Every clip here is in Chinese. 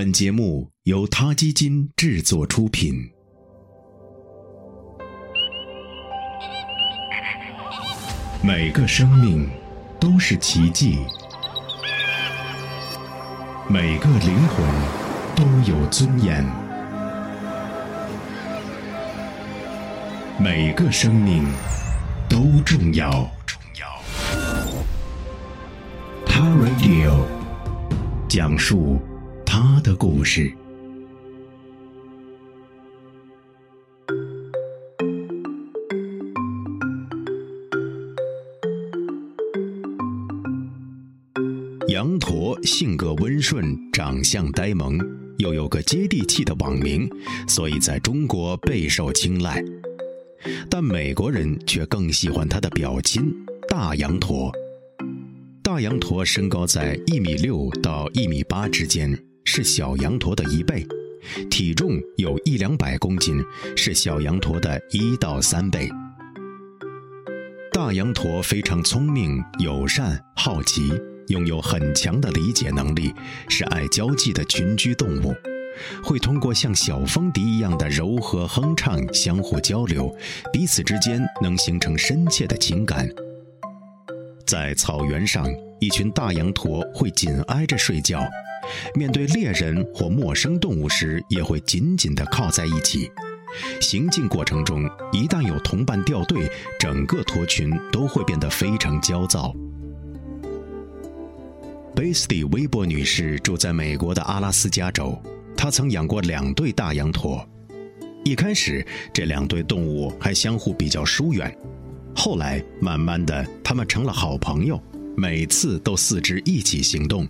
本节目由他基金制作出品。每个生命都是奇迹，每个灵魂都有尊严，每个生命都重要。他 Radio 讲述他的故事。羊驼性格温顺，长相呆萌，又有个接地气的网名，所以在中国备受青睐。但美国人却更喜欢它的表亲大羊驼。大羊驼身高在一米六到一米八之间，是小羊驼的一倍；体重有一两百公斤，是小羊驼的一到三倍。大羊驼非常聪明、友善、好奇。拥有很强的理解能力，是爱交际的群居动物，会通过像小风笛一样的柔和哼唱相互交流，彼此之间能形成深切的情感。在草原上，一群大羊驼会紧挨着睡觉，面对猎人或陌生动物时，也会紧紧地靠在一起。行进过程中，一旦有同伴掉队，整个驼群都会变得非常焦躁。贝斯蒂·威伯女士住在美国的阿拉斯加州，她曾养过两对大羊驼。一开始，这两对动物还相互比较疏远，后来慢慢的，它们成了好朋友，每次都四只一起行动。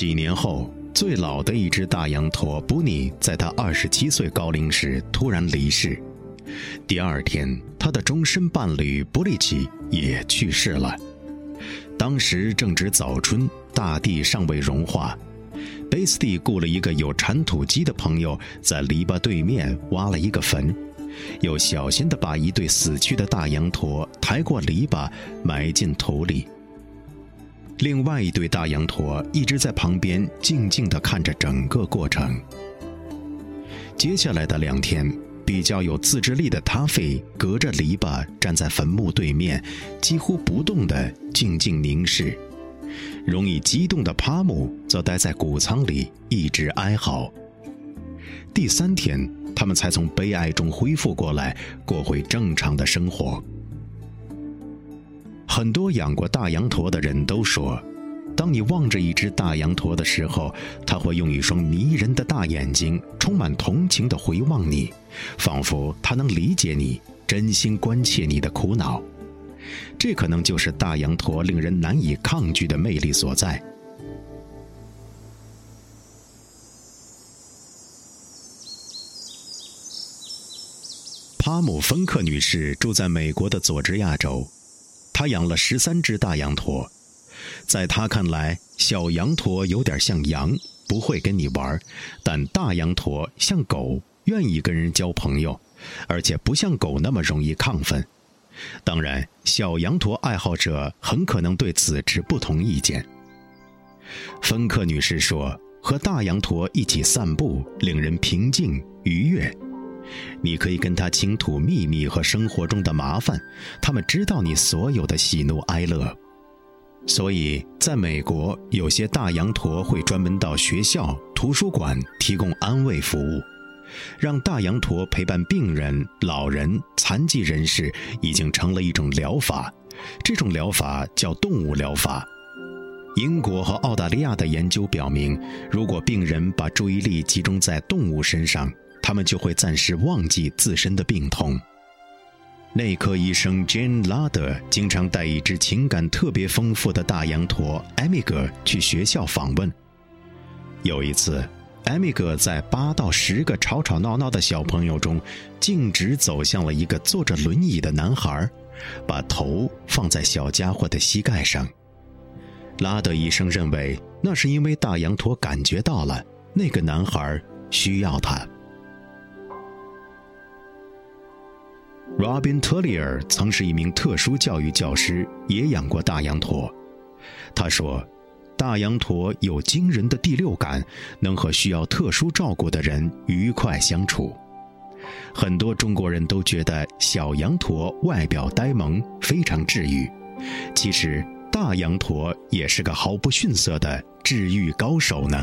几年后，最老的一只大羊驼布尼，在他二十七岁高龄时突然离世。第二天，他的终身伴侣布利奇也去世了。当时正值早春，大地尚未融化。贝斯蒂雇了一个有铲土机的朋友，在篱笆对面挖了一个坟，又小心地把一对死去的大羊驼抬过篱笆，埋进土里。另外一对大羊驼一直在旁边静静地看着整个过程。接下来的两天。比较有自制力的塔菲隔着篱笆站在坟墓对面，几乎不动地静静凝视；容易激动的帕姆则待在谷仓里一直哀嚎。第三天，他们才从悲哀中恢复过来，过回正常的生活。很多养过大羊驼的人都说。当你望着一只大羊驼的时候，它会用一双迷人的大眼睛，充满同情地回望你，仿佛它能理解你，真心关切你的苦恼。这可能就是大羊驼令人难以抗拒的魅力所在。帕姆芬克女士住在美国的佐治亚州，他养了十三只大羊驼。在他看来，小羊驼有点像羊，不会跟你玩；但大羊驼像狗，愿意跟人交朋友，而且不像狗那么容易亢奋。当然，小羊驼爱好者很可能对此持不同意见。芬克女士说：“和大羊驼一起散步，令人平静愉悦。你可以跟他倾吐秘密和生活中的麻烦，他们知道你所有的喜怒哀乐。”所以，在美国，有些大羊驼会专门到学校、图书馆提供安慰服务，让大羊驼陪伴病人、老人、残疾人士，已经成了一种疗法。这种疗法叫动物疗法。英国和澳大利亚的研究表明，如果病人把注意力集中在动物身上，他们就会暂时忘记自身的病痛。内科医生 Jane 拉德经常带一只情感特别丰富的大羊驼艾米格去学校访问。有一次，艾米格在八到十个吵吵闹闹的小朋友中，径直走向了一个坐着轮椅的男孩，把头放在小家伙的膝盖上。拉德医生认为，那是因为大羊驼感觉到了那个男孩需要他。Robin Tullier 曾是一名特殊教育教师，也养过大羊驼。他说：“大羊驼有惊人的第六感，能和需要特殊照顾的人愉快相处。很多中国人都觉得小羊驼外表呆萌，非常治愈。其实，大羊驼也是个毫不逊色的治愈高手呢。